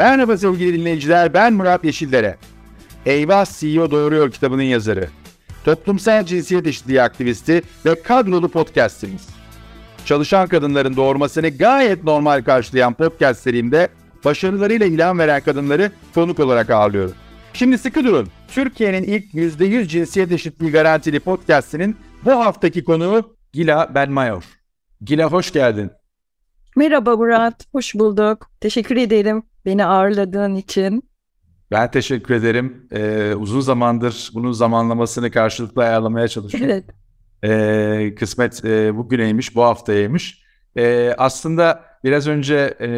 Merhaba sevgili dinleyiciler, ben Murat Yeşillere. Eyvah CEO Doğuruyor kitabının yazarı. Toplumsal cinsiyet eşitliği aktivisti ve kadrolu podcastimiz. Çalışan kadınların doğurmasını gayet normal karşılayan podcast serimde başarılarıyla ilan veren kadınları konuk olarak ağırlıyorum. Şimdi sıkı durun. Türkiye'nin ilk %100 cinsiyet eşitliği garantili podcastinin bu haftaki konuğu Gila Benmayor. Gila hoş geldin. Merhaba Murat, hoş bulduk. Teşekkür ederim beni ağırladığın için. Ben teşekkür ederim. Ee, uzun zamandır bunun zamanlamasını karşılıklı ayarlamaya çalışıyorum. Evet. Ee, kısmet e, bugüneymiş, bu haftayaymış. Ee, aslında biraz önce e,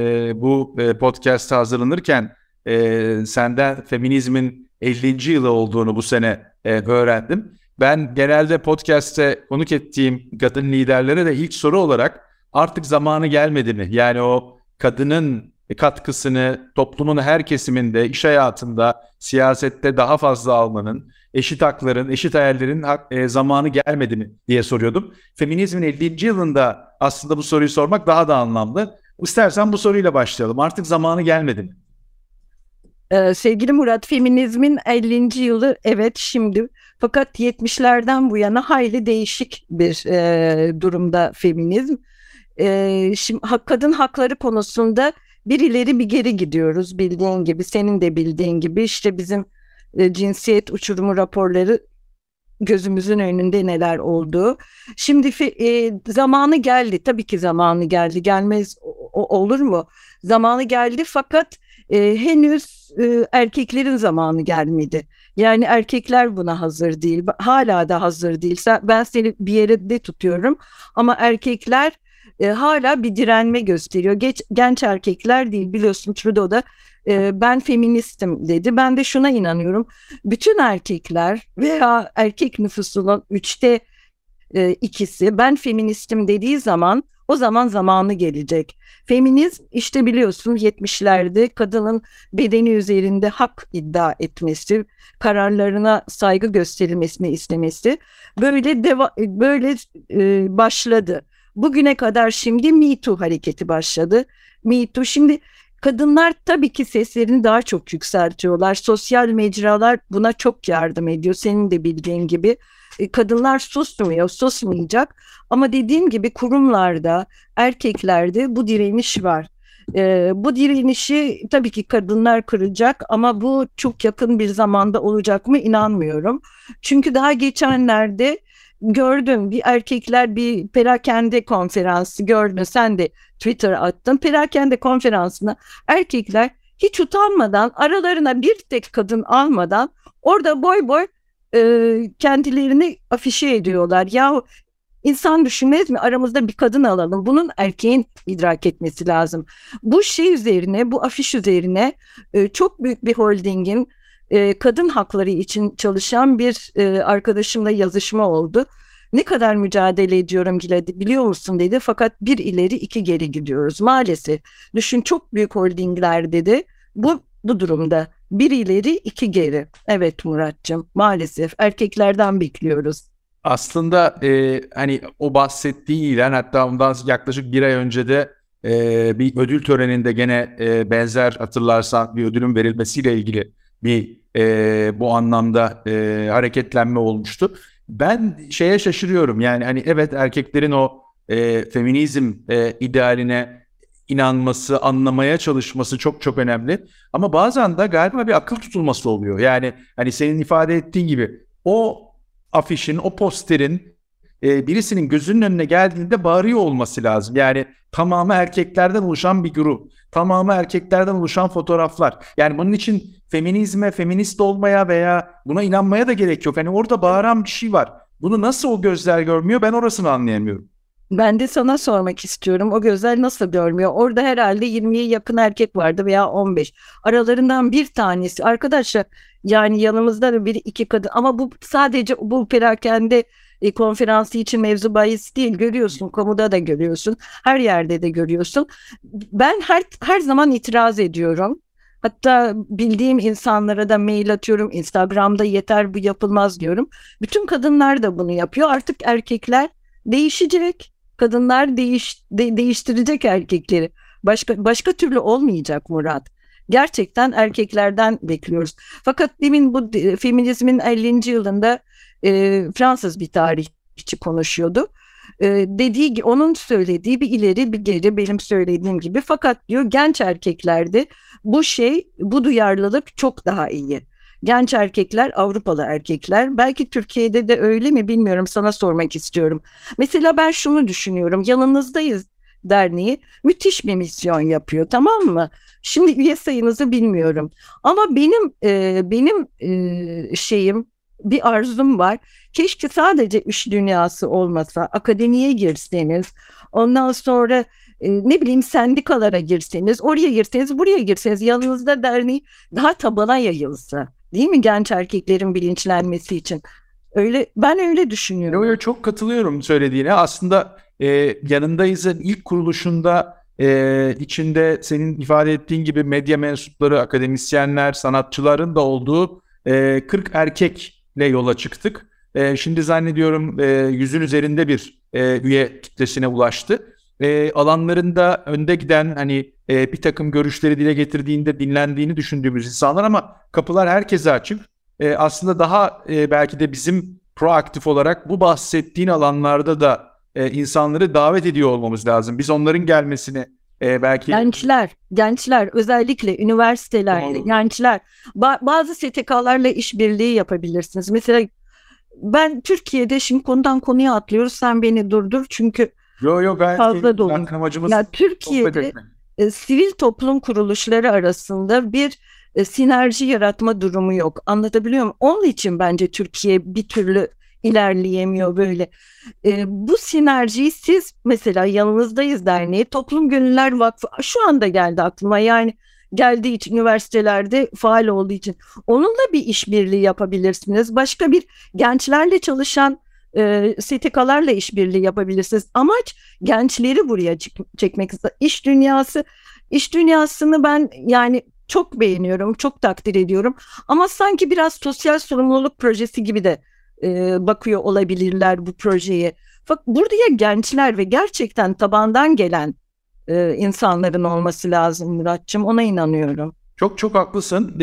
bu e, podcast hazırlanırken e, senden feminizmin 50. yılı olduğunu bu sene e, öğrendim. Ben genelde podcast'te konuk ettiğim kadın liderlere de ilk soru olarak artık zamanı gelmedi mi? Yani o kadının katkısını toplumun her kesiminde, iş hayatında, siyasette daha fazla almanın, eşit hakların, eşit hayallerin e, zamanı gelmedi mi diye soruyordum. Feminizmin 50. yılında aslında bu soruyu sormak daha da anlamlı. İstersen bu soruyla başlayalım. Artık zamanı gelmedi mi? Ee, sevgili Murat, feminizmin 50. yılı evet şimdi fakat 70'lerden bu yana hayli değişik bir e, durumda feminizm. E, şimdi kadın hakları konusunda bir ileri bir geri gidiyoruz bildiğin gibi senin de bildiğin gibi işte bizim e, cinsiyet uçurumu raporları gözümüzün önünde neler oldu. Şimdi e, zamanı geldi tabii ki zamanı geldi gelmez o, olur mu? Zamanı geldi fakat e, henüz e, erkeklerin zamanı gelmedi. Yani erkekler buna hazır değil. Hala da hazır değil. Ben seni bir yere de tutuyorum ama erkekler e, hala bir direnme gösteriyor. Geç, genç erkekler değil biliyorsun Trudeau da e, ben feministim dedi. Ben de şuna inanıyorum. Bütün erkekler veya erkek nüfusunun üçte e, ikisi ben feministim dediği zaman o zaman zamanı gelecek. Feminizm işte biliyorsun 70'lerde kadının bedeni üzerinde hak iddia etmesi, kararlarına saygı gösterilmesini istemesi böyle deva böyle e, başladı. Bugüne kadar şimdi Me Too hareketi başladı. Me Too şimdi kadınlar tabii ki seslerini daha çok yükseltiyorlar. Sosyal mecralar buna çok yardım ediyor. Senin de bildiğin gibi e, kadınlar susmuyor, susmayacak. Ama dediğim gibi kurumlarda, erkeklerde bu direniş var. E, bu direnişi tabii ki kadınlar kıracak ama bu çok yakın bir zamanda olacak mı inanmıyorum. Çünkü daha geçenlerde gördüm bir erkekler bir perakende konferansı gördün sen de Twitter attın. Perakende konferansına erkekler hiç utanmadan aralarına bir tek kadın almadan orada boy boy e, kendilerini afişe ediyorlar. Ya insan düşünmez mi aramızda bir kadın alalım. Bunun erkeğin idrak etmesi lazım. Bu şey üzerine bu afiş üzerine e, çok büyük bir holdingin e, kadın hakları için çalışan bir e, arkadaşımla yazışma oldu. Ne kadar mücadele ediyorum Giladi biliyor musun dedi fakat bir ileri iki geri gidiyoruz maalesef. Düşün çok büyük holdingler dedi bu bu durumda bir ileri iki geri. Evet Muratcığım maalesef erkeklerden bekliyoruz. Aslında e, hani o bahsettiği ilan hatta ondan yaklaşık bir ay önce de e, bir ödül töreninde gene e, benzer hatırlarsan bir ödülün verilmesiyle ilgili bir e, bu anlamda e, hareketlenme olmuştu. Ben şeye şaşırıyorum yani hani evet erkeklerin o e, feminizm e, idealine inanması, anlamaya çalışması çok çok önemli. Ama bazen de galiba bir akıl tutulması oluyor. Yani hani senin ifade ettiğin gibi o afişin, o posterin e, birisinin gözünün önüne geldiğinde bağırıyor olması lazım. Yani tamamı erkeklerden oluşan bir grup. Tamamı erkeklerden oluşan fotoğraflar. Yani bunun için feminizme, feminist olmaya veya buna inanmaya da gerek yok. Hani orada bağıran bir şey var. Bunu nasıl o gözler görmüyor ben orasını anlayamıyorum. Ben de sana sormak istiyorum. O gözler nasıl görmüyor? Orada herhalde 20'ye yakın erkek vardı veya 15. Aralarından bir tanesi arkadaşlar yani yanımızda da bir iki kadın ama bu sadece bu perakende e, konferansı için mevzu bahis değil görüyorsun kamuda da görüyorsun her yerde de görüyorsun. Ben her her zaman itiraz ediyorum. Hatta bildiğim insanlara da mail atıyorum Instagram'da yeter bu yapılmaz diyorum. Bütün kadınlar da bunu yapıyor. Artık erkekler değişecek. Kadınlar değiş de, değiştirecek erkekleri. Başka başka türlü olmayacak Murat. Gerçekten erkeklerden bekliyoruz. Fakat demin bu feminizmin 50. yılında e, Fransız bir tarihçi konuşuyordu. E, dediği onun söylediği bir ileri bir geri benim söylediğim gibi fakat diyor genç erkeklerde bu şey bu duyarlılık çok daha iyi. Genç erkekler Avrupalı erkekler belki Türkiye'de de öyle mi bilmiyorum sana sormak istiyorum. Mesela ben şunu düşünüyorum yanınızdayız derneği müthiş bir misyon yapıyor tamam mı? Şimdi üye sayınızı bilmiyorum ama benim e, benim e, şeyim bir arzum var. Keşke sadece iş dünyası olmasa, akademiye girseniz, ondan sonra e, ne bileyim sendikalara girseniz, oraya girseniz, buraya girseniz, yanınızda derneği daha tabana yayılsa. Değil mi genç erkeklerin bilinçlenmesi için? Öyle ben öyle düşünüyorum. Öyle çok katılıyorum söylediğine. Aslında e, yanındayızın ilk kuruluşunda e, içinde senin ifade ettiğin gibi medya mensupları, akademisyenler, sanatçıların da olduğu e, 40 erkekle yola çıktık. E, şimdi zannediyorum e, yüzün üzerinde bir e, üye kitlesine ulaştı. E, alanlarında önde giden hani e, bir takım görüşleri dile getirdiğinde dinlendiğini düşündüğümüz insanlar ama kapılar herkese açık. E, aslında daha e, belki de bizim proaktif olarak bu bahsettiğin alanlarda da e, insanları davet ediyor olmamız lazım. Biz onların gelmesini e, belki... Gençler, gençler özellikle üniversitelerde Doğru. gençler ba- bazı STK'larla işbirliği yapabilirsiniz. Mesela ben Türkiye'de şimdi konudan konuya atlıyoruz sen beni durdur çünkü yo, yo, gayet fazla dolu. Ya Türkiye'de e, sivil toplum kuruluşları arasında bir e, sinerji yaratma durumu yok. Anlatabiliyor muyum? Onun için bence Türkiye bir türlü ilerleyemiyor böyle. E, bu sinerjiyi siz mesela yanınızdayız derneği Toplum Gönüller Vakfı şu anda geldi aklıma yani geldiği için üniversitelerde faal olduğu için onunla bir işbirliği yapabilirsiniz. Başka bir gençlerle çalışan e, STK'larla işbirliği yapabilirsiniz. Amaç gençleri buraya çekmek. İş dünyası, iş dünyasını ben yani çok beğeniyorum, çok takdir ediyorum. Ama sanki biraz sosyal sorumluluk projesi gibi de bakıyor olabilirler bu projeye. Fakat buraya gençler ve gerçekten tabandan gelen insanların olması lazım Muratçım. Ona inanıyorum. Çok çok haklısın.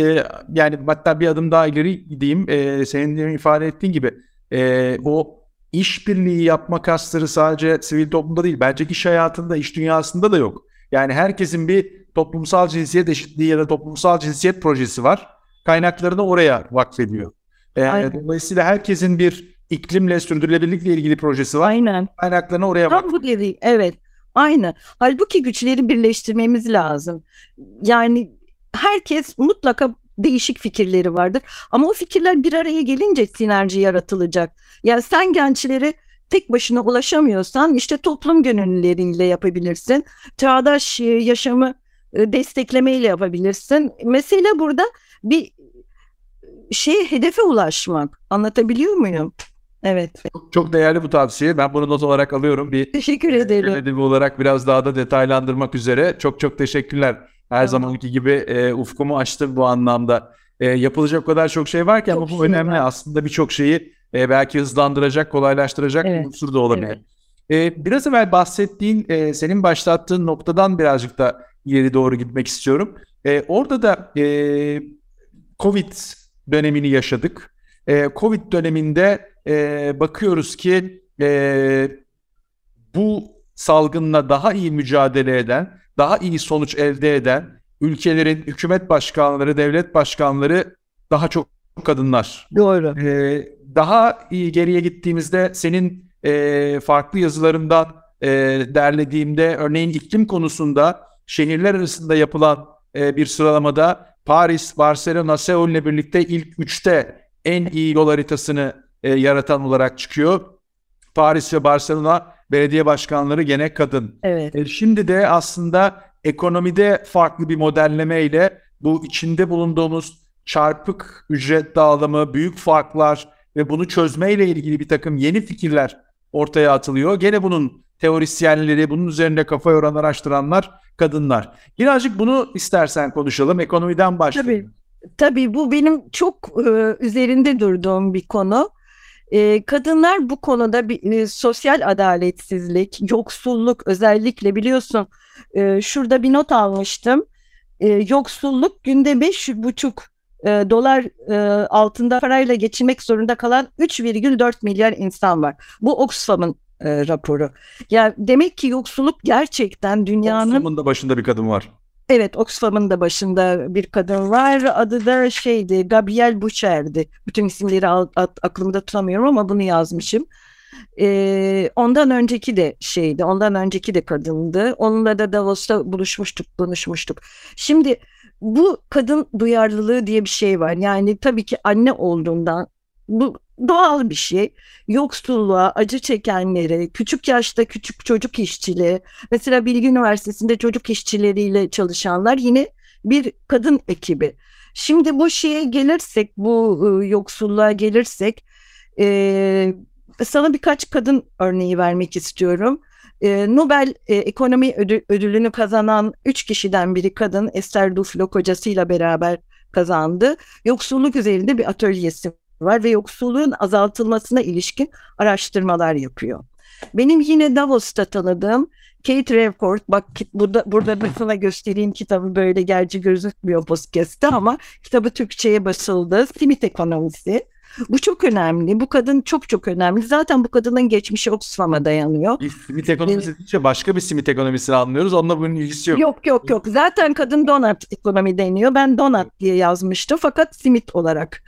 Yani hatta bir adım daha ileri gideyim. Ee, senin ifade ettiğin gibi e, o işbirliği yapma kasları sadece sivil toplumda değil. Bence iş hayatında, iş dünyasında da yok. Yani herkesin bir toplumsal cinsiyet eşitliği ya da toplumsal cinsiyet projesi var. Kaynaklarını oraya vakfediyor. Yani dolayısıyla herkesin bir iklimle, sürdürülebilirlikle ilgili projesi var. Aynen. Kaynaklarını oraya Tam bu dedi. Evet. Aynı. Halbuki güçleri birleştirmemiz lazım. Yani herkes mutlaka değişik fikirleri vardır. Ama o fikirler bir araya gelince sinerji yaratılacak. Yani sen gençleri tek başına ulaşamıyorsan işte toplum gönüllüleriyle yapabilirsin. Çağdaş e, yaşamı e, desteklemeyle yapabilirsin. Mesele burada bir şey hedefe ulaşmak. Anlatabiliyor muyum? Evet. Çok, çok değerli bu tavsiye. Ben bunu not olarak alıyorum. Bir Teşekkür ederim. Edebi olarak biraz daha da detaylandırmak üzere. Çok çok teşekkürler. Her tamam. zamanki gibi e, ufkumu açtım bu anlamda. E, yapılacak o kadar çok şey var ki ama bu şey önemli. Var. Aslında birçok şeyi e, belki hızlandıracak, kolaylaştıracak evet. bir unsur da olabilir. Evet. E, biraz evvel bahsettiğin, e, senin başlattığın noktadan birazcık da ileri doğru gitmek istiyorum. E, orada da e, Covid dönemini yaşadık. E, Covid döneminde e, bakıyoruz ki e, bu salgınla daha iyi mücadele eden, daha iyi sonuç elde eden ülkelerin hükümet başkanları, devlet başkanları daha çok kadınlar. Doğru. E, daha iyi geriye gittiğimizde senin e, farklı yazılarından e, derlediğimde örneğin iklim konusunda şehirler arasında yapılan e, bir sıralamada Paris, Barcelona, Seul ile birlikte ilk üçte en iyi yol haritasını e, yaratan olarak çıkıyor. Paris ve Barcelona belediye başkanları gene kadın. Evet. E, şimdi de aslında ekonomide farklı bir modelleme ile bu içinde bulunduğumuz çarpık ücret dağılımı, büyük farklar ve bunu çözmeyle ilgili bir takım yeni fikirler ortaya atılıyor. Gene bunun teorisyenleri, bunun üzerinde kafa yoran araştıranlar kadınlar. Birazcık bunu istersen konuşalım. Ekonomiden başlayalım. Tabii, tabii bu benim çok e, üzerinde durduğum bir konu. E, kadınlar bu konuda bir e, sosyal adaletsizlik, yoksulluk özellikle biliyorsun e, şurada bir not almıştım. e, yoksulluk günde beş buçuk e, dolar e, altında parayla geçinmek zorunda kalan 3,4 milyar insan var. Bu Oxfam'ın e, raporu. Yani demek ki yoksulluk gerçekten dünyanın... Oxfam'ın da başında bir kadın var. Evet Oxfam'ın da başında bir kadın var. Adı da şeydi Gabriel Boucher'di. Bütün isimleri aklımda tutamıyorum ama bunu yazmışım. Ee, ondan önceki de şeydi, ondan önceki de kadındı. Onunla da Davos'ta buluşmuştuk, konuşmuştuk. Şimdi bu kadın duyarlılığı diye bir şey var. Yani tabii ki anne olduğundan bu doğal bir şey. Yoksulluğa, acı çekenlere, küçük yaşta küçük çocuk işçiliği, mesela Bilgi Üniversitesi'nde çocuk işçileriyle çalışanlar yine bir kadın ekibi. Şimdi bu şeye gelirsek, bu ıı, yoksulluğa gelirsek, e, sana birkaç kadın örneği vermek istiyorum. E, Nobel e, Ekonomi Ödü, Ödülünü kazanan üç kişiden biri kadın Esther Duflo kocasıyla beraber kazandı. Yoksulluk üzerinde bir atölyesi var ve yoksulluğun azaltılmasına ilişkin araştırmalar yapıyor. Benim yine Davos'ta tanıdığım Kate Revcourt, bak burada, burada ben sana göstereyim kitabı böyle gerçi gözükmüyor podcast'te ama kitabı Türkçe'ye basıldı. Simit ekonomisi. Bu çok önemli. Bu kadın çok çok önemli. Zaten bu kadının geçmişi Oxfam'a dayanıyor. Simit ekonomisi deyince başka bir simit ekonomisini anlıyoruz. Onunla bunun ilgisi yok. Yok yok yok. Zaten kadın donat ekonomi deniyor. Ben donat diye yazmıştım fakat simit olarak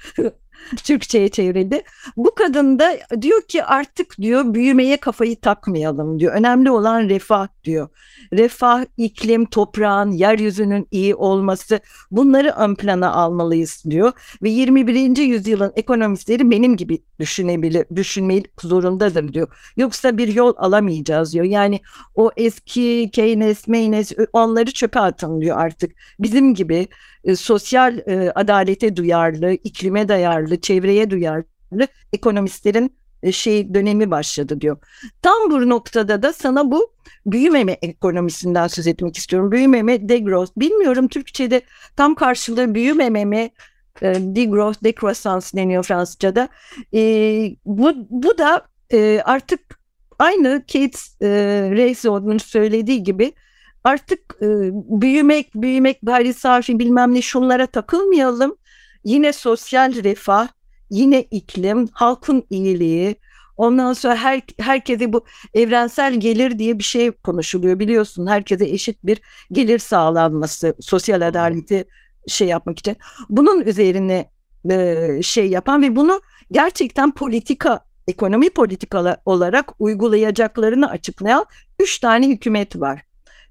Türkçe'ye çevrildi. Bu kadın da diyor ki artık diyor büyümeye kafayı takmayalım diyor. Önemli olan refah diyor. Refah, iklim, toprağın, yeryüzünün iyi olması bunları ön plana almalıyız diyor. Ve 21. yüzyılın ekonomistleri benim gibi düşünebilir, düşünmeyi zorundadır diyor. Yoksa bir yol alamayacağız diyor. Yani o eski Keynes, Maynes onları çöpe atın diyor artık. Bizim gibi e, sosyal e, adalete duyarlı, iklime duyarlı, çevreye duyarlı ekonomistlerin e, şey dönemi başladı diyor. Tam bu noktada da sana bu büyümeme ekonomisinden söz etmek istiyorum. Büyümeme, degrowth. Bilmiyorum Türkçe'de tam karşılığı büyümeme mi, e, degrowth, decroissance deniyor Fransızca'da. E, bu, bu da e, artık aynı Kate e, Raysone'un söylediği gibi artık e, büyümek, büyümek, gayri safi bilmem ne şunlara takılmayalım. Yine sosyal refah, yine iklim, halkın iyiliği, Ondan sonra her, herkese bu evrensel gelir diye bir şey konuşuluyor biliyorsun. Herkese eşit bir gelir sağlanması, sosyal adaleti şey yapmak için. Bunun üzerine e, şey yapan ve bunu gerçekten politika, ekonomi politikalı olarak uygulayacaklarını açıklayan üç tane hükümet var.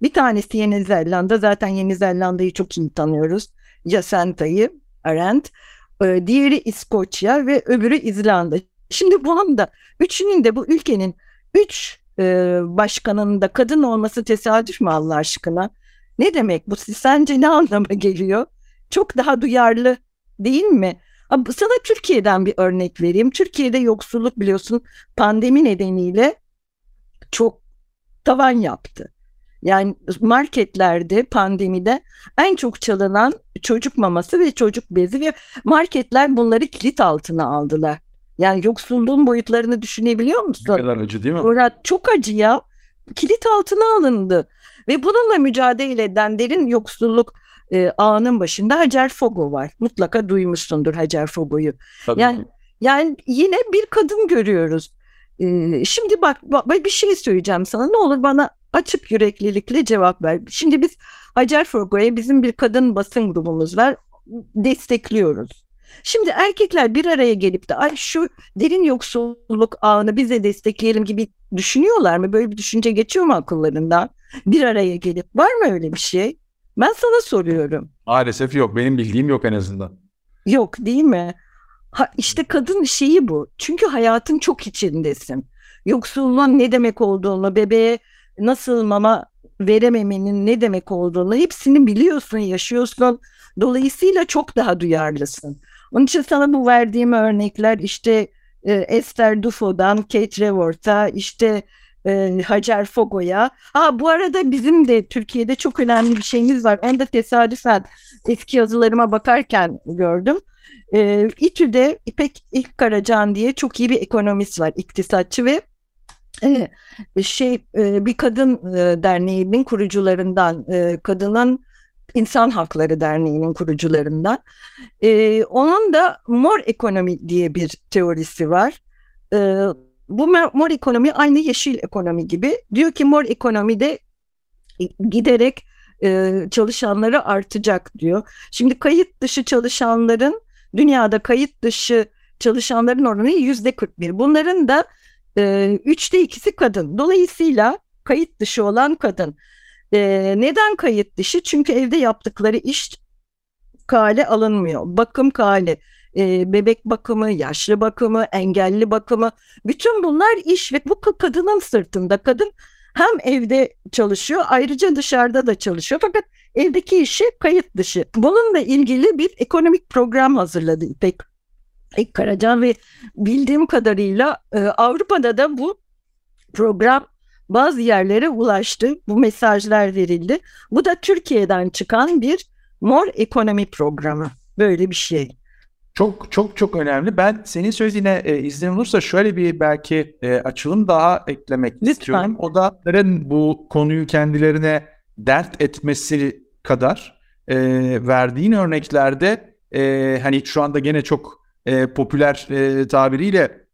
Bir tanesi Yeni Zelanda. Zaten Yeni Zelanda'yı çok iyi tanıyoruz. Jacinta'yı, Arendt. Ee, diğeri İskoçya ve öbürü İzlanda. Şimdi bu anda üçünün de bu ülkenin üç e, başkanının da kadın olması tesadüf mü Allah aşkına? Ne demek bu? Sence ne anlama geliyor? Çok daha duyarlı değil mi? Sana Türkiye'den bir örnek vereyim. Türkiye'de yoksulluk biliyorsun pandemi nedeniyle çok tavan yaptı. Yani marketlerde pandemide en çok çalınan çocuk maması ve çocuk bezi ve marketler bunları kilit altına aldılar. Yani yoksulluğun boyutlarını düşünebiliyor musun? Ne kadar acı değil mi? Murat çok acı ya. Kilit altına alındı. Ve bununla mücadele eden derin yoksulluk e, ağının başında Hacer Fogo var. Mutlaka duymuşsundur Hacer Fogo'yu. Yani, yani yine bir kadın görüyoruz. Ee, şimdi bak, bak bir şey söyleyeceğim sana. Ne olur bana açık yüreklilikle cevap ver. Şimdi biz Hacer Fogo'ya bizim bir kadın basın grubumuz var. Destekliyoruz. Şimdi erkekler bir araya gelip de ay şu derin yoksulluk ağını bize destekleyelim gibi düşünüyorlar mı? Böyle bir düşünce geçiyor mu akıllarından? Bir araya gelip var mı öyle bir şey? Ben sana soruyorum. Maalesef yok. Benim bildiğim yok en azından. Yok değil mi? Ha, işte kadın şeyi bu. Çünkü hayatın çok içindesin. Yoksulluğun ne demek olduğunu, bebeğe nasıl mama verememenin ne demek olduğunu hepsini biliyorsun, yaşıyorsun. Dolayısıyla çok daha duyarlısın. Onun için sana bu verdiğim örnekler işte e, Esther Dufo'dan Kate Revort'a işte e, Hacer Fogo'ya. Ha bu arada bizim de Türkiye'de çok önemli bir şeyimiz var. Onu da tesadüfen eski yazılarıma bakarken gördüm. E, İTÜ'de İpek İlk Karacan diye çok iyi bir ekonomist var, iktisatçı ve şey e, bir kadın e, derneğinin kurucularından e, kadının İnsan Hakları Derneği'nin kurucularından. Onun da mor ekonomi diye bir teorisi var. Bu mor ekonomi aynı yeşil ekonomi gibi. Diyor ki mor ekonomide giderek çalışanları artacak diyor. Şimdi kayıt dışı çalışanların dünyada kayıt dışı çalışanların oranı yüzde 41. Bunların da e, üçte ikisi kadın. Dolayısıyla kayıt dışı olan kadın. E, neden kayıt dışı? Çünkü evde yaptıkları iş kale alınmıyor. Bakım kale, e, bebek bakımı, yaşlı bakımı, engelli bakımı. Bütün bunlar iş ve bu kadının sırtında. Kadın hem evde çalışıyor ayrıca dışarıda da çalışıyor fakat evdeki işi kayıt dışı. Bununla ilgili bir ekonomik program hazırladı İpek, İpek Karacan ve bildiğim kadarıyla e, Avrupa'da da bu program bazı yerlere ulaştı. Bu mesajlar verildi. Bu da Türkiye'den çıkan bir mor ekonomi programı. Böyle bir şey. Çok çok çok önemli. Ben senin söylediğine e, izin olursa şöyle bir belki e, açılım daha eklemek Lütfen. istiyorum. Odaların bu konuyu kendilerine dert etmesi kadar e, verdiğin örneklerde e, hani şu anda gene çok e, popüler e, tabiriyle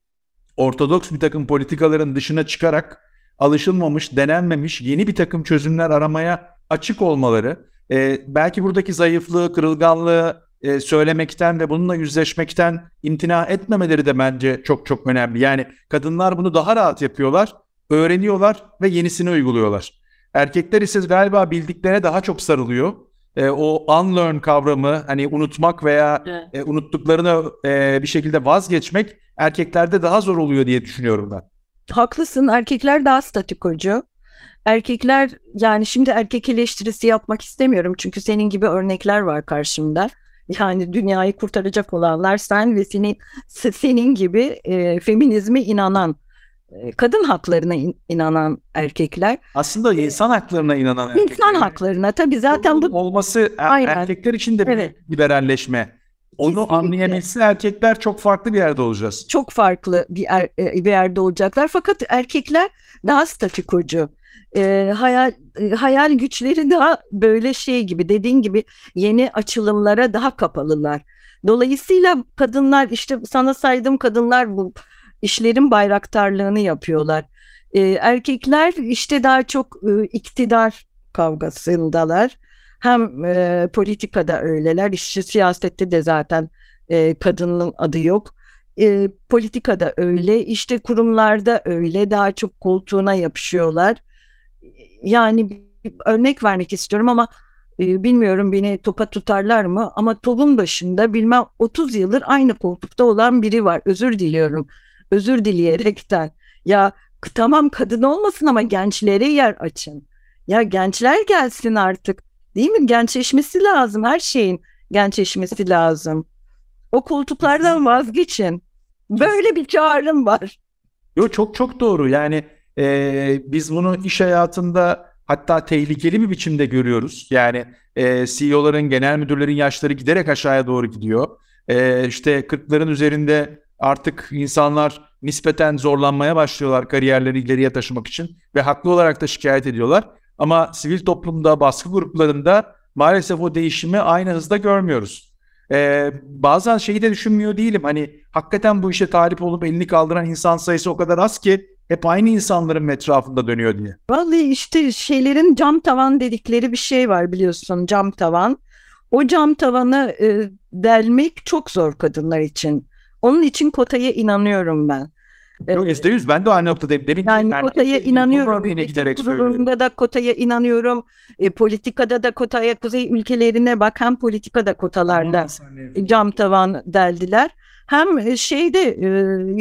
ortodoks bir takım politikaların dışına çıkarak alışılmamış, denenmemiş yeni bir takım çözümler aramaya açık olmaları, e, belki buradaki zayıflığı, kırılganlığı e, söylemekten ve bununla yüzleşmekten imtina etmemeleri de bence çok çok önemli. Yani kadınlar bunu daha rahat yapıyorlar, öğreniyorlar ve yenisini uyguluyorlar. Erkekler ise galiba bildiklerine daha çok sarılıyor. E, o unlearn kavramı hani unutmak veya e, unuttuklarını e, bir şekilde vazgeçmek erkeklerde daha zor oluyor diye düşünüyorum ben. Haklısın erkekler daha statikocu. Erkekler yani şimdi erkek eleştirisi yapmak istemiyorum çünkü senin gibi örnekler var karşımda. Yani dünyayı kurtaracak olanlar sen ve senin senin gibi e, feminizme inanan kadın haklarına in, inanan erkekler. Aslında insan haklarına inanan erkekler. İnsan haklarına tabii zaten bu olması er, Aynen. erkekler için de evet. bir liberalleşme. Onu Kesinlikle. anlayabilse erkekler çok farklı bir yerde olacağız. Çok farklı bir, er, e, bir yerde olacaklar. Fakat erkekler daha statikocu e, hayal e, hayal güçleri daha böyle şey gibi dediğin gibi yeni açılımlara daha kapalılar. Dolayısıyla kadınlar işte sana saydığım kadınlar bu işlerin bayraktarlığını yapıyorlar. E, erkekler işte daha çok e, iktidar kavgasındalar. Hem e, politikada öyleler, işte siyasette de zaten e, kadının adı yok. E, politikada öyle, işte kurumlarda öyle, daha çok koltuğuna yapışıyorlar yani örnek vermek istiyorum ama e, bilmiyorum beni topa tutarlar mı ama topun başında bilmem 30 yıldır aynı koltukta olan biri var. Özür diliyorum. Özür dileyerekten. Ya tamam kadın olmasın ama gençlere yer açın. Ya gençler gelsin artık. Değil mi? Gençleşmesi lazım. Her şeyin gençleşmesi lazım. O koltuklardan vazgeçin. Böyle bir çağrım var. Yo çok çok doğru. Yani e, biz bunu iş hayatında hatta tehlikeli bir biçimde görüyoruz. Yani e, CEO'ların, genel müdürlerin yaşları giderek aşağıya doğru gidiyor. E, işte 40'ların üzerinde artık insanlar nispeten zorlanmaya başlıyorlar kariyerleri ileriye taşımak için ve haklı olarak da şikayet ediyorlar. Ama sivil toplumda, baskı gruplarında maalesef o değişimi aynı hızda görmüyoruz. Ee, bazen şeyi de düşünmüyor değilim. Hani hakikaten bu işe talip olup elini kaldıran insan sayısı o kadar az ki hep aynı insanların etrafında dönüyor diye. Vallahi işte şeylerin cam tavan dedikleri bir şey var biliyorsun cam tavan. O cam tavanı e, delmek çok zor kadınlar için. Onun için kotaya inanıyorum ben. Yok yüzde yüz ben de aynı noktadayım. Demin yani ben kotaya inanıyorum. Kurumda da kotaya inanıyorum. E, politikada da kotaya kuzey ülkelerine bak hem politikada kotalarda cam tavan deldiler. Hem e, şeyde e,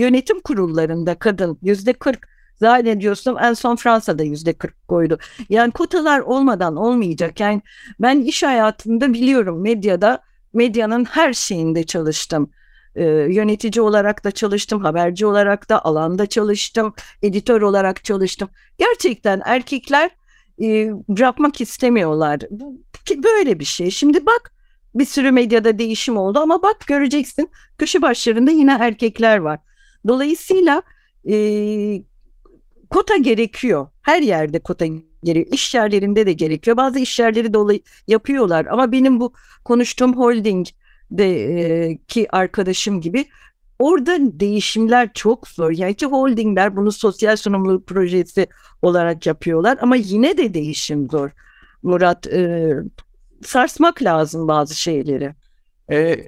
yönetim kurullarında kadın yüzde kırk zannediyorsam en son Fransa'da yüzde kırk koydu. Yani kotalar olmadan olmayacak. Yani ben iş hayatında biliyorum medyada medyanın her şeyinde çalıştım. Ee, yönetici olarak da çalıştım, haberci olarak da alanda çalıştım, editör olarak çalıştım. Gerçekten erkekler e, bırakmak istemiyorlar. Böyle bir şey. Şimdi bak bir sürü medyada değişim oldu ama bak göreceksin köşe başlarında yine erkekler var. Dolayısıyla e, kota gerekiyor. Her yerde kota gerekiyor. İş yerlerinde de gerekiyor. Bazı iş yerleri dolayı yapıyorlar ama benim bu konuştuğum holding de ki arkadaşım gibi orada değişimler çok zor. Yani ki holdingler bunu sosyal sorumluluk projesi olarak yapıyorlar ama yine de değişim zor. Murat e, sarsmak lazım bazı şeyleri. E,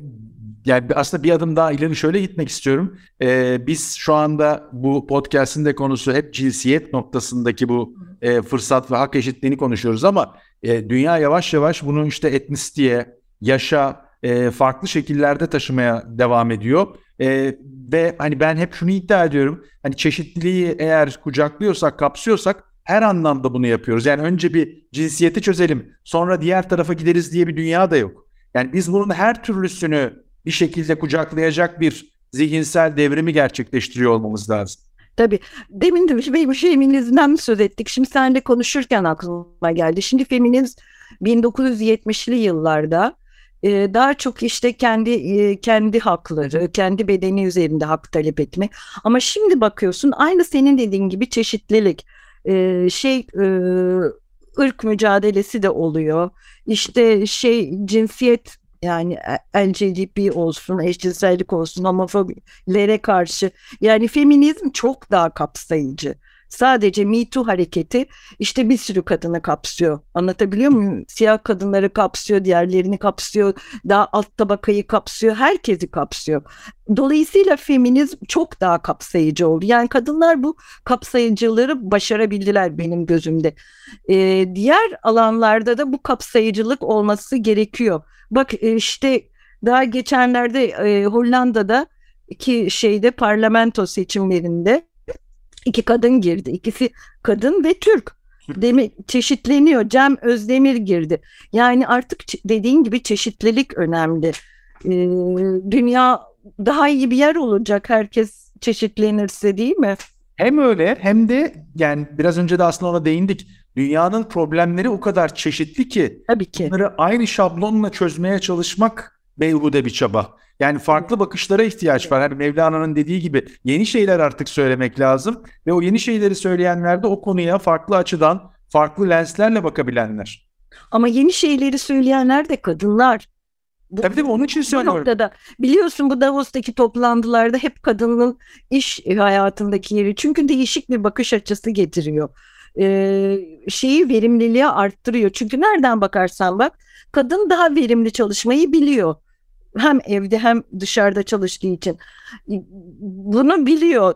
yani aslında bir adım daha ileri şöyle gitmek istiyorum. E, biz şu anda bu podcast'in de konusu hep cinsiyet noktasındaki bu e, fırsat ve hak eşitliğini konuşuyoruz ama e, dünya yavaş yavaş bunu işte etnisiteye, yaşa, e, farklı şekillerde taşımaya devam ediyor. E, ve hani ben hep şunu iddia ediyorum. Hani çeşitliliği eğer kucaklıyorsak, kapsıyorsak her anlamda bunu yapıyoruz. Yani önce bir cinsiyeti çözelim, sonra diğer tarafa gideriz diye bir dünya da yok. Yani biz bunun her türlüsünü bir şekilde kucaklayacak bir zihinsel devrimi gerçekleştiriyor olmamız lazım. Tabii. Demin de benim feminizmden söz ettik. Şimdi seninle konuşurken aklıma geldi. Şimdi feminizm 1970'li yıllarda e, daha çok işte kendi e, kendi hakları, kendi bedeni üzerinde hak talep etmek. Ama şimdi bakıyorsun aynı senin dediğin gibi çeşitlilik, e, şey ırk mücadelesi de oluyor. İşte şey cinsiyet yani LGBT olsun, eşcinsellik olsun, homofobilere karşı yani feminizm çok daha kapsayıcı. Sadece Me Too hareketi işte bir sürü kadını kapsıyor. Anlatabiliyor muyum? Siyah kadınları kapsıyor, diğerlerini kapsıyor, daha alt tabakayı kapsıyor, herkesi kapsıyor. Dolayısıyla feminizm çok daha kapsayıcı oldu. Yani kadınlar bu kapsayıcıları başarabildiler benim gözümde. Ee, diğer alanlarda da bu kapsayıcılık olması gerekiyor. Bak e, işte daha geçenlerde e, Hollanda'da iki şeyde parlamento seçimlerinde iki kadın girdi. İkisi kadın ve Türk. Demi, çeşitleniyor. Cem Özdemir girdi. Yani artık dediğin gibi çeşitlilik önemli. Ee, dünya daha iyi bir yer olacak herkes çeşitlenirse değil mi? Hem öyle hem de yani biraz önce de aslında ona değindik. Dünyanın problemleri o kadar çeşitli ki, Tabii ki. bunları aynı şablonla çözmeye çalışmak beyhude bir çaba. Yani farklı bakışlara ihtiyaç var. Hani Mevlana'nın dediği gibi yeni şeyler artık söylemek lazım ve o yeni şeyleri söyleyenler de o konuya farklı açıdan, farklı lenslerle bakabilenler. Ama yeni şeyleri söyleyenler de kadınlar. Bu, tabii tabii onun için söylüyorum. Noktada, biliyorsun bu Davos'taki toplantılarda hep kadının iş hayatındaki yeri. Çünkü değişik bir bakış açısı getiriyor. Ee, şeyi verimliliği arttırıyor. Çünkü nereden bakarsan bak kadın daha verimli çalışmayı biliyor hem evde hem dışarıda çalıştığı için bunu biliyor.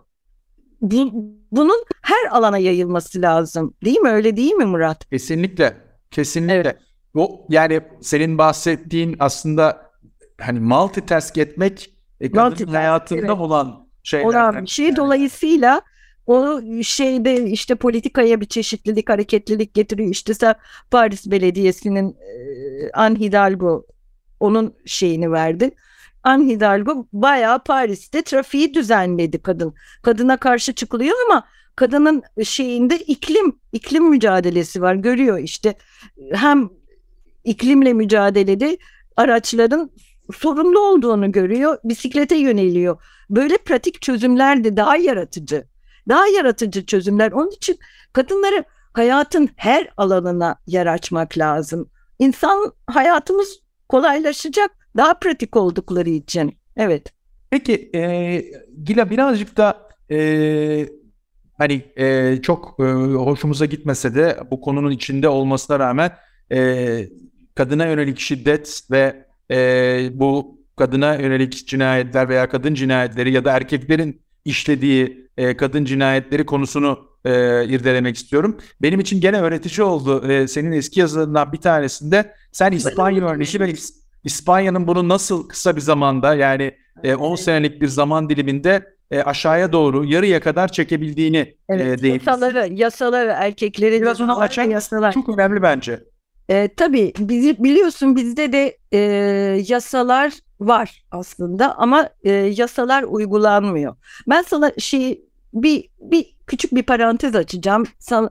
bunun her alana yayılması lazım. Değil mi? Öyle değil mi Murat? Kesinlikle. Kesinlikle. Evet. O yani senin bahsettiğin aslında hani multitask etmek e, kadın hayatında evet. olan şeyler. Olan bir şey. Yani. Dolayısıyla o şeyde işte politikaya bir çeşitlilik, hareketlilik getiriyor. İşte sen Paris Belediyesi'nin e, Anne Hidalgo onun şeyini verdi. Anne Hidalgo bayağı Paris'te trafiği düzenledi kadın. Kadına karşı çıkılıyor ama kadının şeyinde iklim iklim mücadelesi var. Görüyor işte hem iklimle mücadelede araçların sorumlu olduğunu görüyor. Bisiklete yöneliyor. Böyle pratik çözümler de daha yaratıcı. Daha yaratıcı çözümler. Onun için kadınları hayatın her alanına yer açmak lazım. İnsan hayatımız kolaylaşacak daha pratik oldukları için. Evet. Peki e, Gila birazcık da e, hani e, çok e, hoşumuza gitmese de bu konunun içinde olmasına rağmen e, kadına yönelik şiddet ve e, bu kadına yönelik cinayetler veya kadın cinayetleri ya da erkeklerin işlediği e, kadın cinayetleri konusunu e, irdelemek istiyorum. Benim için gene öğretici oldu. E, senin eski yazılarından bir tanesinde sen İspanya örneği ve İspanya'nın bunu nasıl kısa bir zamanda yani e, 10 senelik bir zaman diliminde e, aşağıya doğru yarıya kadar çekebildiğini e, evet, e, yasaları, yasaları erkekleri biraz onu açan yasalar çok önemli bence. E, tabii bizi biliyorsun bizde de e, yasalar var aslında ama e, yasalar uygulanmıyor. Ben sana şey bir bir küçük bir parantez açacağım. Sana,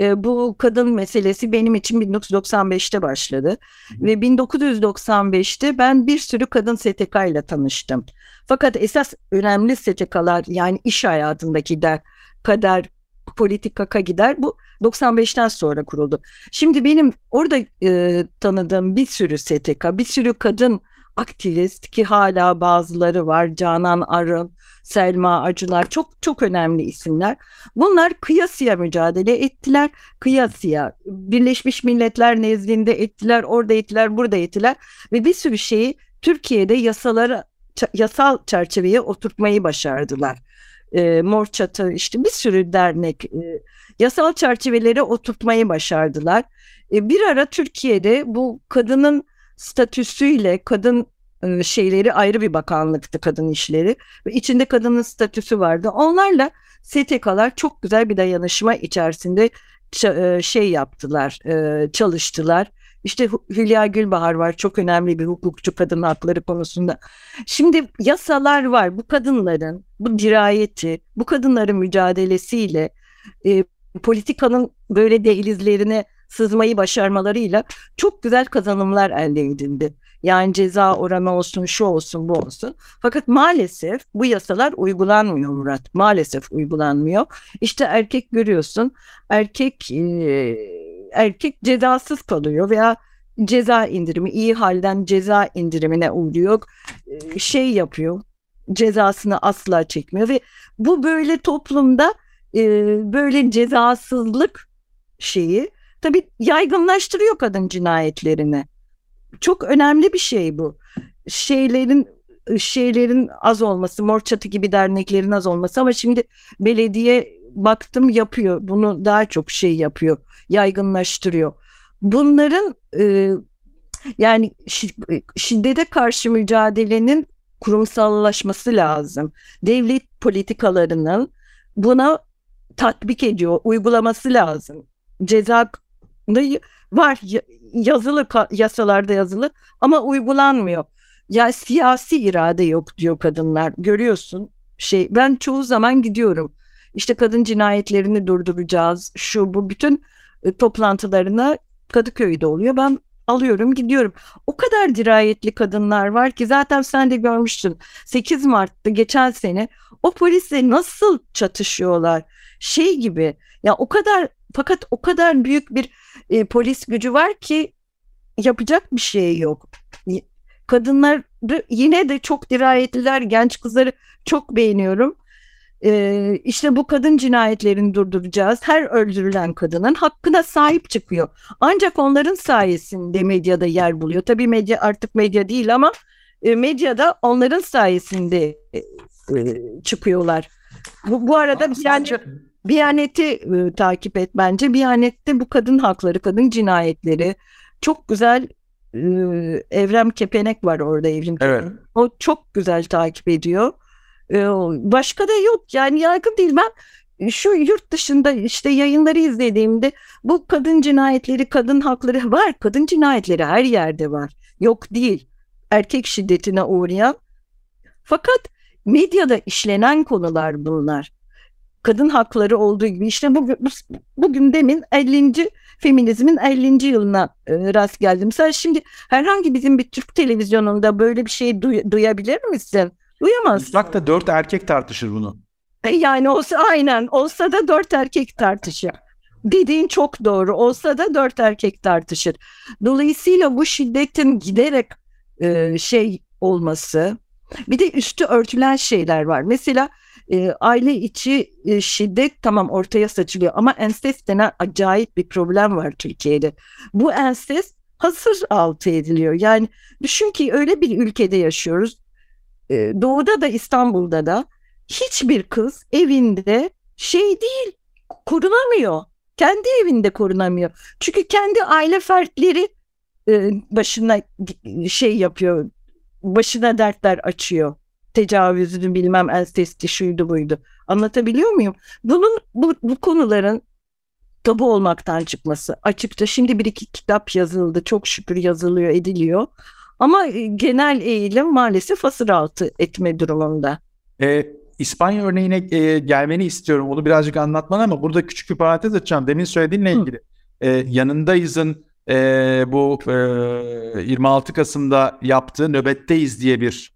e, bu kadın meselesi benim için 1995'te başladı. Ve 1995'te ben bir sürü kadın STK ile tanıştım. Fakat esas önemli STK'lar yani iş hayatındaki de kadar politikaka gider. Bu 95'ten sonra kuruldu. Şimdi benim orada e, tanıdığım bir sürü STK, bir sürü kadın aktivist ki hala bazıları var. Canan Arın, Selma Acılar çok çok önemli isimler. Bunlar kıyasıya mücadele ettiler. Kıyasıya Birleşmiş Milletler nezdinde ettiler, orada ettiler, burada ettiler ve bir sürü şeyi Türkiye'de yasalara yasal çerçeveye oturtmayı başardılar. E, Mor Çatı işte bir sürü dernek e, yasal çerçevelere oturtmayı başardılar. E, bir ara Türkiye'de bu kadının statüsüyle kadın e, şeyleri ayrı bir bakanlıktı kadın işleri ve içinde kadının statüsü vardı. Onlarla STK'lar çok güzel bir dayanışma içerisinde e, şey yaptılar, e, çalıştılar. İşte Hülya Gülbahar var çok önemli bir hukukçu kadın hakları konusunda. Şimdi yasalar var bu kadınların bu dirayeti, bu kadınların mücadelesiyle e, politikanın böyle dehlizlerine sızmayı başarmalarıyla çok güzel kazanımlar elde edildi. Yani ceza oranı olsun, şu olsun, bu olsun. Fakat maalesef bu yasalar uygulanmıyor Murat. Maalesef uygulanmıyor. İşte erkek görüyorsun. Erkek e, erkek cezasız kalıyor veya ceza indirimi iyi halden ceza indirimine uğruyor. E, şey yapıyor. Cezasını asla çekmiyor ve bu böyle toplumda e, böyle cezasızlık şeyi tabii yaygınlaştırıyor kadın cinayetlerini. Çok önemli bir şey bu. Şeylerin şeylerin az olması, Mor Çatı gibi derneklerin az olması ama şimdi belediye baktım yapıyor. Bunu daha çok şey yapıyor, yaygınlaştırıyor. Bunların e, yani şiddete karşı mücadelenin kurumsallaşması lazım. Devlet politikalarının buna tatbik ediyor, uygulaması lazım. Ceza var yazılı yasalarda yazılı ama uygulanmıyor. Ya siyasi irade yok diyor kadınlar. Görüyorsun şey ben çoğu zaman gidiyorum. İşte kadın cinayetlerini durduracağız. Şu bu bütün e, toplantılarına Kadıköy'de oluyor. Ben alıyorum gidiyorum. O kadar dirayetli kadınlar var ki zaten sen de görmüşsün. 8 Mart'ta geçen sene o polisle nasıl çatışıyorlar. Şey gibi ya o kadar fakat o kadar büyük bir e, polis gücü var ki yapacak bir şey yok. Kadınlar yine de çok dirayetliler. Genç kızları çok beğeniyorum. Ee, işte bu kadın cinayetlerini durduracağız. Her öldürülen kadının hakkına sahip çıkıyor. Ancak onların sayesinde medyada yer buluyor. Tabii medya artık medya değil ama e, medyada onların sayesinde e, e, çıkıyorlar. Bu, bu arada yani Biyanet'i e, takip et bence. Biyanet'te bu kadın hakları, kadın cinayetleri çok güzel e, Evrem Kepenek var orada Evrim evet. O çok güzel takip ediyor. E, başka da yok yani yaygın değil. Ben şu yurt dışında işte yayınları izlediğimde bu kadın cinayetleri, kadın hakları var. Kadın cinayetleri her yerde var. Yok değil. Erkek şiddetine uğrayan. Fakat medyada işlenen konular bunlar kadın hakları olduğu gibi işte bugün, bugün demin 50. feminizmin 50. yılına e, rast geldim. Sen şimdi herhangi bizim bir Türk televizyonunda böyle bir şey duy- duyabilir misin? Duyamazsın. Mutfakta dört erkek tartışır bunu. E, yani olsa aynen olsa da dört erkek tartışır. Dediğin çok doğru. Olsa da dört erkek tartışır. Dolayısıyla bu şiddetin giderek e, şey olması bir de üstü örtülen şeyler var. Mesela e, aile içi e, şiddet tamam ortaya saçılıyor ama ensest denen acayip bir problem var Türkiye'de. Bu ensest hazır altı ediliyor. Yani düşün ki öyle bir ülkede yaşıyoruz. E, doğuda da İstanbul'da da hiçbir kız evinde şey değil korunamıyor. Kendi evinde korunamıyor. Çünkü kendi aile fertleri e, başına şey yapıyor, başına dertler açıyor tecavüzünü bilmem ensesti şuydu buydu. Anlatabiliyor muyum? Bunun bu, bu konuların tabu olmaktan çıkması açıkça şimdi bir iki kitap yazıldı çok şükür yazılıyor ediliyor ama e, genel eğilim maalesef asır altı etme durumunda. E, İspanya örneğine e, gelmeni istiyorum onu birazcık anlatman ama burada küçük bir parantez açacağım demin söylediğinle ilgili. E, yanındayızın e, bu e, 26 Kasım'da yaptığı nöbetteyiz diye bir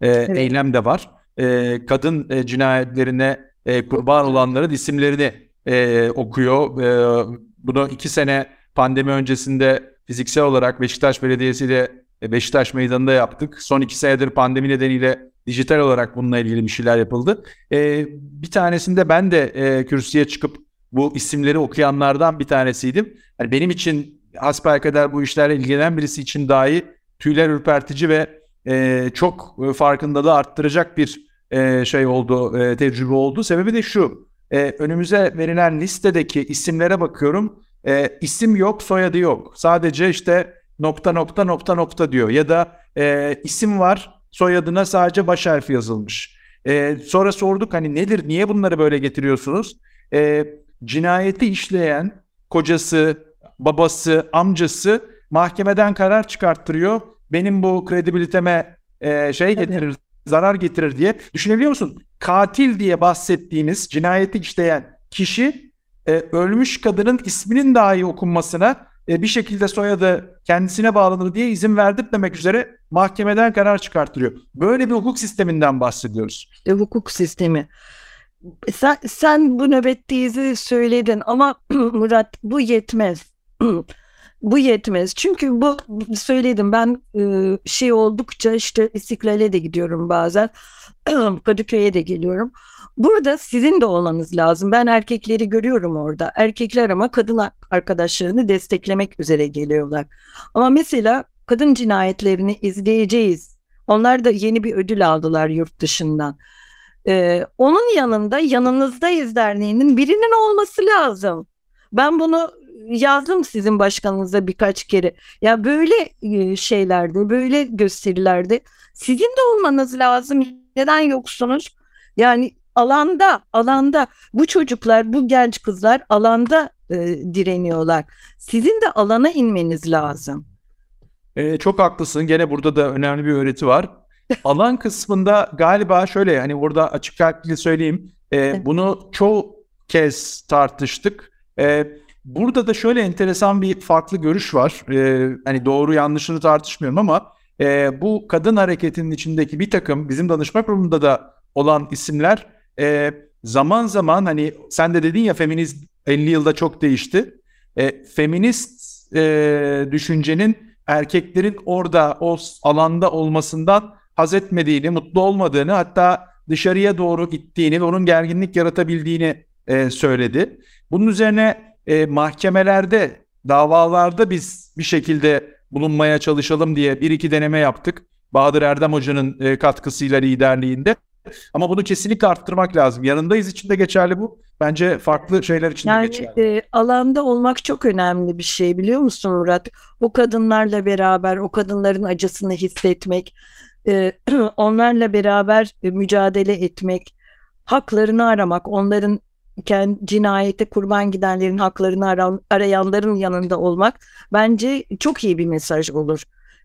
e, evet. eylem de var. E, kadın e, cinayetlerine e, kurban olanların isimlerini e, e, okuyor. E, bunu iki sene pandemi öncesinde fiziksel olarak Beşiktaş Belediyesi ile Beşiktaş Meydanı'nda yaptık. Son iki senedir pandemi nedeniyle dijital olarak bununla ilgili bir şeyler yapıldı. E, bir tanesinde ben de e, kürsüye çıkıp bu isimleri okuyanlardan bir tanesiydim. Yani benim için hasbelkader bu işlerle ilgilenen birisi için dahi tüyler ürpertici ve e, çok farkındalığı arttıracak bir e, şey oldu, e, tecrübe oldu. Sebebi de şu, e, önümüze verilen listedeki isimlere bakıyorum. E, isim yok, soyadı yok. Sadece işte nokta nokta nokta nokta diyor. Ya da e, isim var, soyadına sadece baş harfi yazılmış. E, sonra sorduk hani nedir, niye bunları böyle getiriyorsunuz? E, cinayeti işleyen kocası, babası, amcası mahkemeden karar çıkarttırıyor. Benim bu kredibiliteme e, şey getirir, zarar getirir diye. Düşünebiliyor musun? Katil diye bahsettiğimiz cinayeti işleyen kişi e, ölmüş kadının isminin dahi okunmasına e, bir şekilde soyadı kendisine bağlanır diye izin verdirtmemek üzere mahkemeden karar çıkarttırıyor. Böyle bir hukuk sisteminden bahsediyoruz. İşte hukuk sistemi. Sen, sen bu nöbetteyizi söyledin ama Murat bu yetmez. bu yetmez. Çünkü bu söyledim ben e, şey oldukça işte İstiklal'e de gidiyorum bazen. Kadıköy'e de geliyorum. Burada sizin de olmanız lazım. Ben erkekleri görüyorum orada. Erkekler ama kadın arkadaşlarını desteklemek üzere geliyorlar. Ama mesela kadın cinayetlerini izleyeceğiz. Onlar da yeni bir ödül aldılar yurt dışından. Ee, onun yanında Yanınızdayız Derneği'nin birinin olması lazım. Ben bunu yazdım sizin başkanınıza birkaç kere. Ya böyle e, şeylerde, böyle gösterilerde sizin de olmanız lazım. Neden yoksunuz? Yani alanda, alanda bu çocuklar, bu genç kızlar alanda e, direniyorlar. Sizin de alana inmeniz lazım. Ee, çok haklısın. Gene burada da önemli bir öğreti var. Alan kısmında galiba şöyle hani burada açık kalpli söyleyeyim. E, bunu çoğu kez tartıştık. E, burada da şöyle enteresan bir farklı görüş var. E, hani doğru yanlışını tartışmıyorum ama e, bu kadın hareketinin içindeki bir takım bizim danışma kurumunda da olan isimler e, zaman zaman hani sen de dedin ya feminist 50 yılda çok değişti. E, feminist e, düşüncenin erkeklerin orada o alanda olmasından haz etmediğini, mutlu olmadığını hatta dışarıya doğru gittiğini ve onun gerginlik yaratabildiğini e, söyledi. Bunun üzerine e, mahkemelerde, davalarda biz bir şekilde bulunmaya çalışalım diye bir iki deneme yaptık. Bahadır Erdem Hoca'nın e, katkısıyla liderliğinde. Ama bunu kesinlikle arttırmak lazım. Yanındayız için de geçerli bu. Bence farklı şeyler için yani, de geçerli. E, alanda olmak çok önemli bir şey biliyor musun Murat? O kadınlarla beraber o kadınların acısını hissetmek, e, onlarla beraber e, mücadele etmek, haklarını aramak, onların cinayete kurban gidenlerin haklarını aran, arayanların yanında olmak bence çok iyi bir mesaj olur.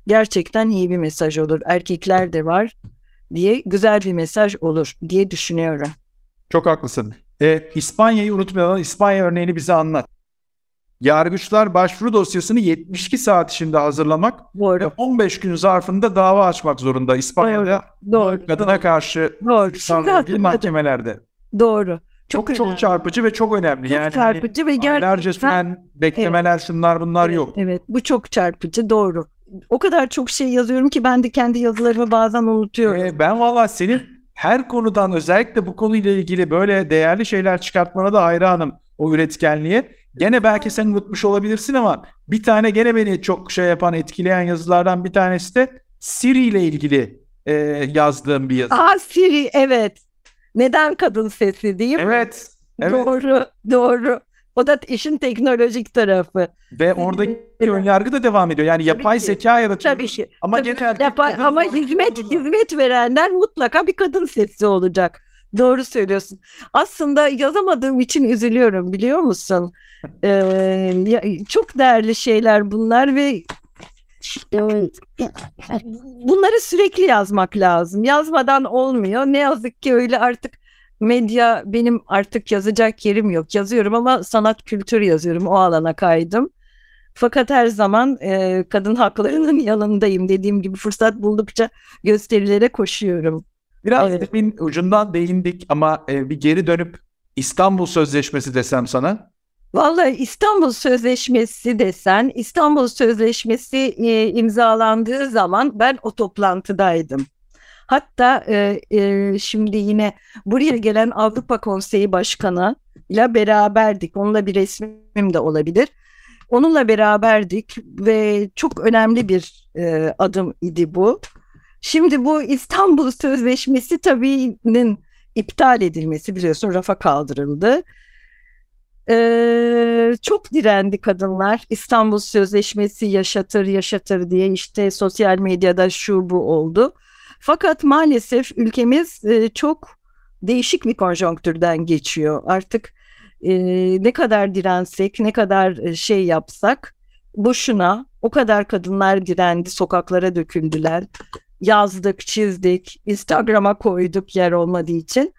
Gerçekten iyi bir mesaj olur. Erkekler de var diye güzel bir mesaj olur diye düşünüyorum. Çok haklısın. E, İspanya'yı unutmayalım. İspanya örneğini bize anlat. Yargıçlar başvuru dosyasını 72 saat içinde hazırlamak Doğru. ve 15 gün zarfında dava açmak zorunda İspanya'da Doğru. kadına karşı Doğru. mahkemelerde. Doğru. Çok çok, çok çarpıcı ve çok önemli. Çok yani çarpıcı ve gerçekten süren beklemeler evet. şunlar bunlar evet, yok. Evet bu çok çarpıcı doğru. O kadar çok şey yazıyorum ki ben de kendi yazılarımı bazen unutuyorum. Ee, ben valla senin her konudan özellikle bu konuyla ilgili böyle değerli şeyler çıkartmana da hayranım o üretkenliğe. Gene belki sen unutmuş olabilirsin ama bir tane gene beni çok şey yapan, etkileyen yazılardan bir tanesi de Siri ile ilgili e, yazdığım bir yazı. Aa Siri evet. Neden kadın sesi mi? Evet. evet. Doğru, doğru. O da işin teknolojik tarafı. Ve oradaki önyargı da devam ediyor. Yani yapay Tabii zeka yaratıyor. Tabii ki. Ama Tabii, genelde yapay, ama hizmet hizmet verenler mutlaka bir kadın sesi olacak. Doğru söylüyorsun. Aslında yazamadığım için üzülüyorum biliyor musun? Ee, çok değerli şeyler bunlar ve bunları sürekli yazmak lazım. Yazmadan olmuyor. Ne yazık ki öyle artık medya benim artık yazacak yerim yok. Yazıyorum ama sanat kültür yazıyorum. O alana kaydım. Fakat her zaman e, kadın haklarının yanındayım. Dediğim gibi fırsat buldukça gösterilere koşuyorum. Biraz evet. ucundan değindik ama e, bir geri dönüp İstanbul Sözleşmesi desem sana? Vallahi İstanbul Sözleşmesi desen, İstanbul Sözleşmesi e, imzalandığı zaman ben o toplantıdaydım. Hatta e, e, şimdi yine buraya gelen Avrupa Konseyi Başkanı ile beraberdik. Onunla bir resmim de olabilir. Onunla beraberdik ve çok önemli bir e, adım idi bu. Şimdi bu İstanbul Sözleşmesi tabiinin iptal edilmesi biliyorsun rafa kaldırıldı. Ee, çok direndi kadınlar. İstanbul Sözleşmesi yaşatır yaşatır diye işte sosyal medyada şu bu oldu. Fakat maalesef ülkemiz e, çok değişik bir konjonktürden geçiyor. Artık e, ne kadar dirensek, ne kadar şey yapsak boşuna o kadar kadınlar direndi, sokaklara döküldüler. Yazdık, çizdik, Instagram'a koyduk yer olmadığı için.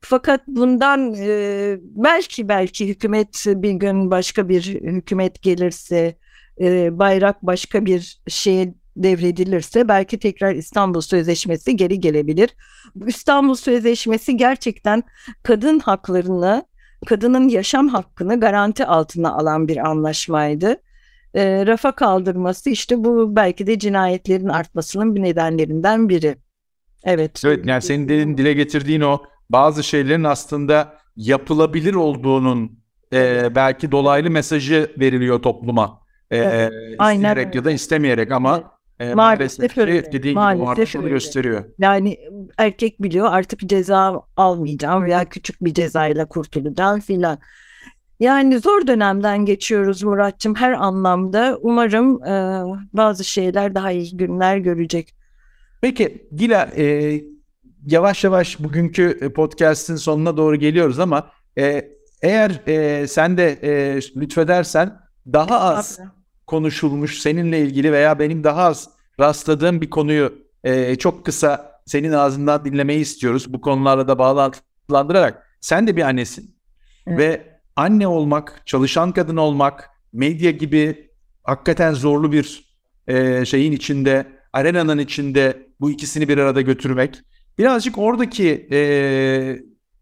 Fakat bundan e, belki belki hükümet bir gün başka bir hükümet gelirse, e, bayrak başka bir şeye devredilirse belki tekrar İstanbul Sözleşmesi geri gelebilir. İstanbul Sözleşmesi gerçekten kadın haklarını, kadının yaşam hakkını garanti altına alan bir anlaşmaydı. E, rafa kaldırması işte bu belki de cinayetlerin artmasının bir nedenlerinden biri. Evet. Evet yani senin dediğin, dile getirdiğin o bazı şeylerin aslında yapılabilir olduğunun e, belki dolaylı mesajı veriliyor topluma. E, evet, isteyerek ya da istemeyerek ama e, maalesef, maalesef dediğin maalesef gibi gösteriyor. Yani erkek biliyor artık ceza almayacağım veya küçük bir cezayla kurtulacağım filan. Yani zor dönemden geçiyoruz Muratçım her anlamda. Umarım e, bazı şeyler daha iyi günler görecek. Peki Gila e, yavaş yavaş bugünkü e, podcast'in sonuna doğru geliyoruz ama e, eğer e, sen de e, lütfedersen daha az Tabii. konuşulmuş seninle ilgili veya benim daha az rastladığım bir konuyu e, çok kısa senin ağzından dinlemeyi istiyoruz. Bu konularla da bağlantılandırarak sen de bir annesin evet. ve anne olmak, çalışan kadın olmak, medya gibi hakikaten zorlu bir e, şeyin içinde, arenanın içinde bu ikisini bir arada götürmek Birazcık oradaki e,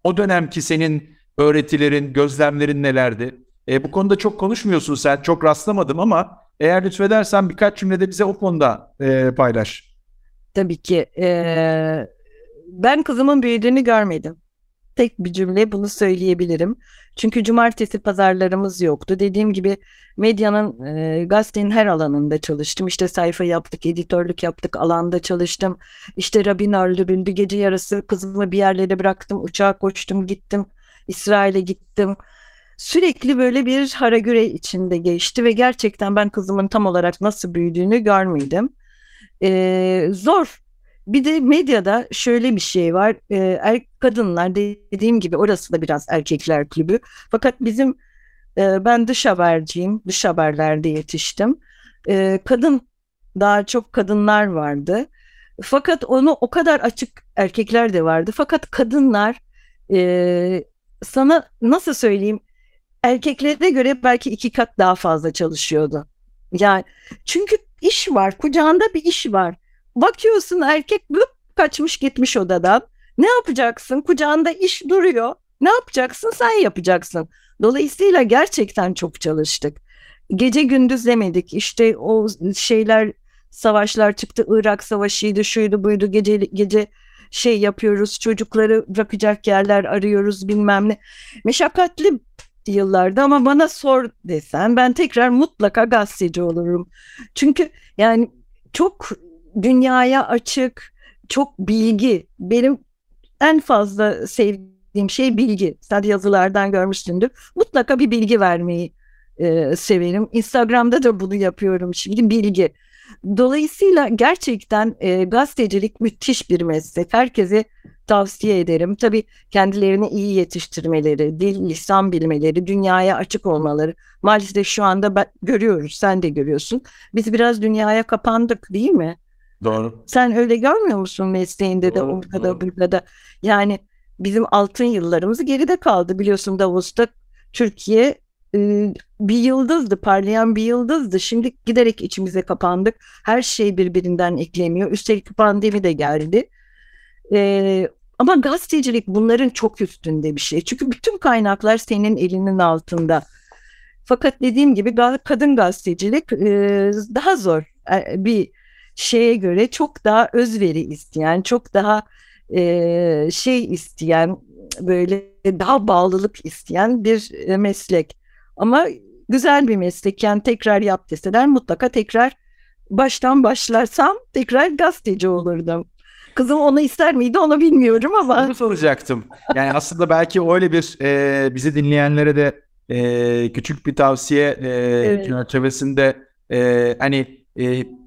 o dönemki senin öğretilerin, gözlemlerin nelerdi? E, bu konuda çok konuşmuyorsun sen, çok rastlamadım ama eğer lütfedersen birkaç cümlede bize o konuda e, paylaş. Tabii ki. E, ben kızımın büyüdüğünü görmedim. Tek bir cümle bunu söyleyebilirim. Çünkü cumartesi pazarlarımız yoktu. Dediğim gibi medyanın, e, gazetenin her alanında çalıştım. İşte sayfa yaptık, editörlük yaptık, alanda çalıştım. İşte Rabin öldürüldü, gece yarısı kızımı bir yerlere bıraktım, uçağa koştum, gittim. İsrail'e gittim. Sürekli böyle bir haragüre içinde geçti ve gerçekten ben kızımın tam olarak nasıl büyüdüğünü görmedim. Ee, zor bir de medyada şöyle bir şey var. E, er, kadınlar dediğim gibi orası da biraz erkekler kulübü. Fakat bizim e, ben dış haberciyim. Dış haberlerde yetiştim. E, kadın daha çok kadınlar vardı. Fakat onu o kadar açık erkekler de vardı. Fakat kadınlar e, sana nasıl söyleyeyim erkeklere göre belki iki kat daha fazla çalışıyordu. Yani çünkü iş var, kucağında bir iş var. Bakıyorsun erkek bıp kaçmış gitmiş odadan. Ne yapacaksın? Kucağında iş duruyor. Ne yapacaksın? Sen yapacaksın. Dolayısıyla gerçekten çok çalıştık. Gece gündüz demedik. İşte o şeyler savaşlar çıktı. Irak savaşıydı, şuydu, buydu. Gece gece şey yapıyoruz. Çocukları bırakacak yerler arıyoruz bilmem ne. Meşakkatli yıllarda ama bana sor desen ben tekrar mutlaka gazeteci olurum. Çünkü yani çok dünyaya açık, çok bilgi. Benim en fazla sevdiğim şey bilgi. Sen yazılardan görmüşsündür. Mutlaka bir bilgi vermeyi e, severim. Instagram'da da bunu yapıyorum şimdi bilgi. Dolayısıyla gerçekten e, gazetecilik müthiş bir meslek. Herkese tavsiye ederim. Tabii kendilerini iyi yetiştirmeleri, dil, lisan bilmeleri, dünyaya açık olmaları. Maalesef şu anda ben, görüyoruz, sen de görüyorsun. Biz biraz dünyaya kapandık değil mi? Doğru. Sen öyle görmüyor musun mesleğinde de orada da burada da? Yani bizim altın yıllarımız geride kaldı. Biliyorsun Davos'ta Türkiye e, bir yıldızdı, parlayan bir yıldızdı. Şimdi giderek içimize kapandık. Her şey birbirinden eklemiyor. Üstelik pandemi de geldi. E, Ama gazetecilik bunların çok üstünde bir şey. Çünkü bütün kaynaklar senin elinin altında. Fakat dediğim gibi kadın gazetecilik e, daha zor bir şeye göre çok daha özveri isteyen, çok daha e, şey isteyen, böyle daha bağlılık isteyen bir meslek. Ama güzel bir meslek. Yani tekrar yap deseler mutlaka tekrar baştan başlarsam tekrar gazeteci olurdum. Kızım onu ister miydi onu bilmiyorum ama. Bunu soracaktım. Yani aslında belki öyle bir e, bizi dinleyenlere de e, küçük bir tavsiye e, evet. çerçevesinde e, hani e,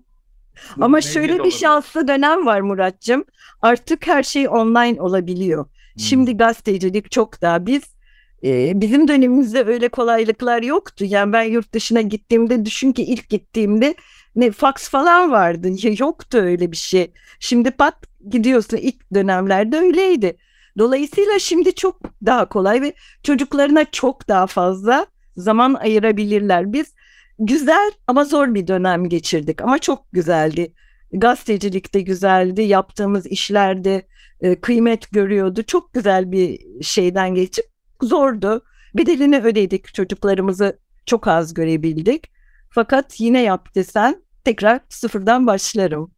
ama şöyle bir şanslı dönem var Muratcığım. Artık her şey online olabiliyor. Hmm. Şimdi gazetecilik çok daha biz e, bizim dönemimizde öyle kolaylıklar yoktu. Yani ben yurt dışına gittiğimde düşün ki ilk gittiğimde ne fax falan vardı. Yoktu öyle bir şey. Şimdi pat gidiyorsun ilk dönemlerde öyleydi. Dolayısıyla şimdi çok daha kolay ve çocuklarına çok daha fazla zaman ayırabilirler. Biz güzel ama zor bir dönem geçirdik ama çok güzeldi. Gazetecilik de güzeldi, yaptığımız işlerde e, kıymet görüyordu. Çok güzel bir şeyden geçip zordu. Bedelini ödedik, çocuklarımızı çok az görebildik. Fakat yine yap desen tekrar sıfırdan başlarım.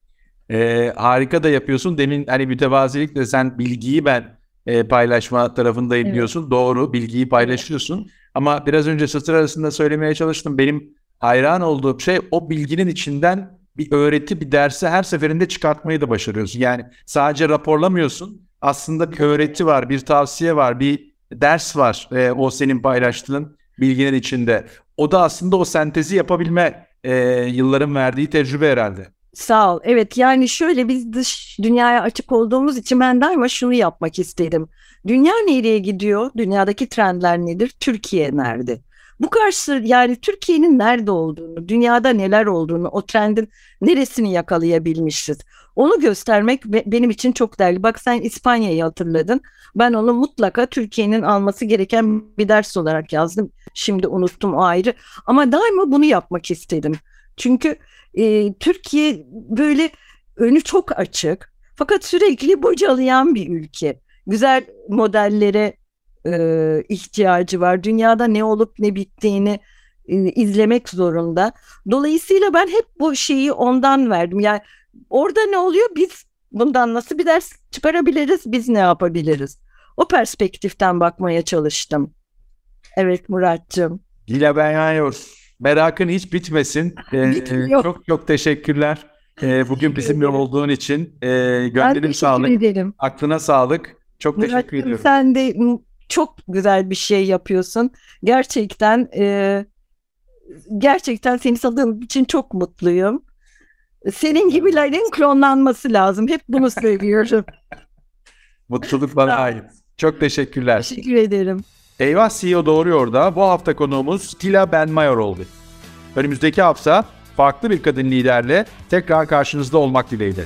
Ee, harika da yapıyorsun. Demin hani mütevazilikle sen bilgiyi ben e, paylaşma tarafındayım evet. diyorsun. Doğru bilgiyi paylaşıyorsun. Ama biraz önce satır arasında söylemeye çalıştım. Benim hayran olduğum şey o bilginin içinden bir öğreti, bir dersi her seferinde çıkartmayı da başarıyorsun. Yani sadece raporlamıyorsun. Aslında bir öğreti var, bir tavsiye var, bir ders var e, o senin paylaştığın bilginin içinde. O da aslında o sentezi yapabilme e, yılların verdiği tecrübe herhalde. Sağ ol. Evet yani şöyle biz dış dünyaya açık olduğumuz için ben daima şunu yapmak istedim. Dünya nereye gidiyor? Dünyadaki trendler nedir? Türkiye nerede? Bu karşı yani Türkiye'nin nerede olduğunu, dünyada neler olduğunu, o trendin neresini yakalayabilmişiz. Onu göstermek benim için çok değerli. Bak sen İspanya'yı hatırladın. Ben onu mutlaka Türkiye'nin alması gereken bir ders olarak yazdım. Şimdi unuttum o ayrı. Ama daima bunu yapmak istedim. Çünkü e, Türkiye böyle önü çok açık. Fakat sürekli bocalayan bir ülke. Güzel modellere e, ihtiyacı var. Dünyada ne olup ne bittiğini e, izlemek zorunda. Dolayısıyla ben hep bu şeyi ondan verdim. Yani orada ne oluyor? Biz bundan nasıl bir ders çıkarabiliriz? Biz ne yapabiliriz? O perspektiften bakmaya çalıştım. Evet Muratcığım. Dila Benyayor. Merakın hiç bitmesin. Ee, çok çok teşekkürler. Ee, bugün bizimle olduğun için. Ee, gönderim sağlık. Ederim. Aklına sağlık. Çok Muratcığım, teşekkür ediyorum. Sen de çok güzel bir şey yapıyorsun. Gerçekten e, gerçekten seni tanıdığım için çok mutluyum. Senin gibilerin klonlanması lazım. Hep bunu söylüyorum. Mutluluk bana ait. Çok teşekkürler. Teşekkür ederim. Eyvah CEO doğruyor da bu hafta konuğumuz Tila Benmayor oldu. Önümüzdeki hafta farklı bir kadın liderle tekrar karşınızda olmak dileğiyle.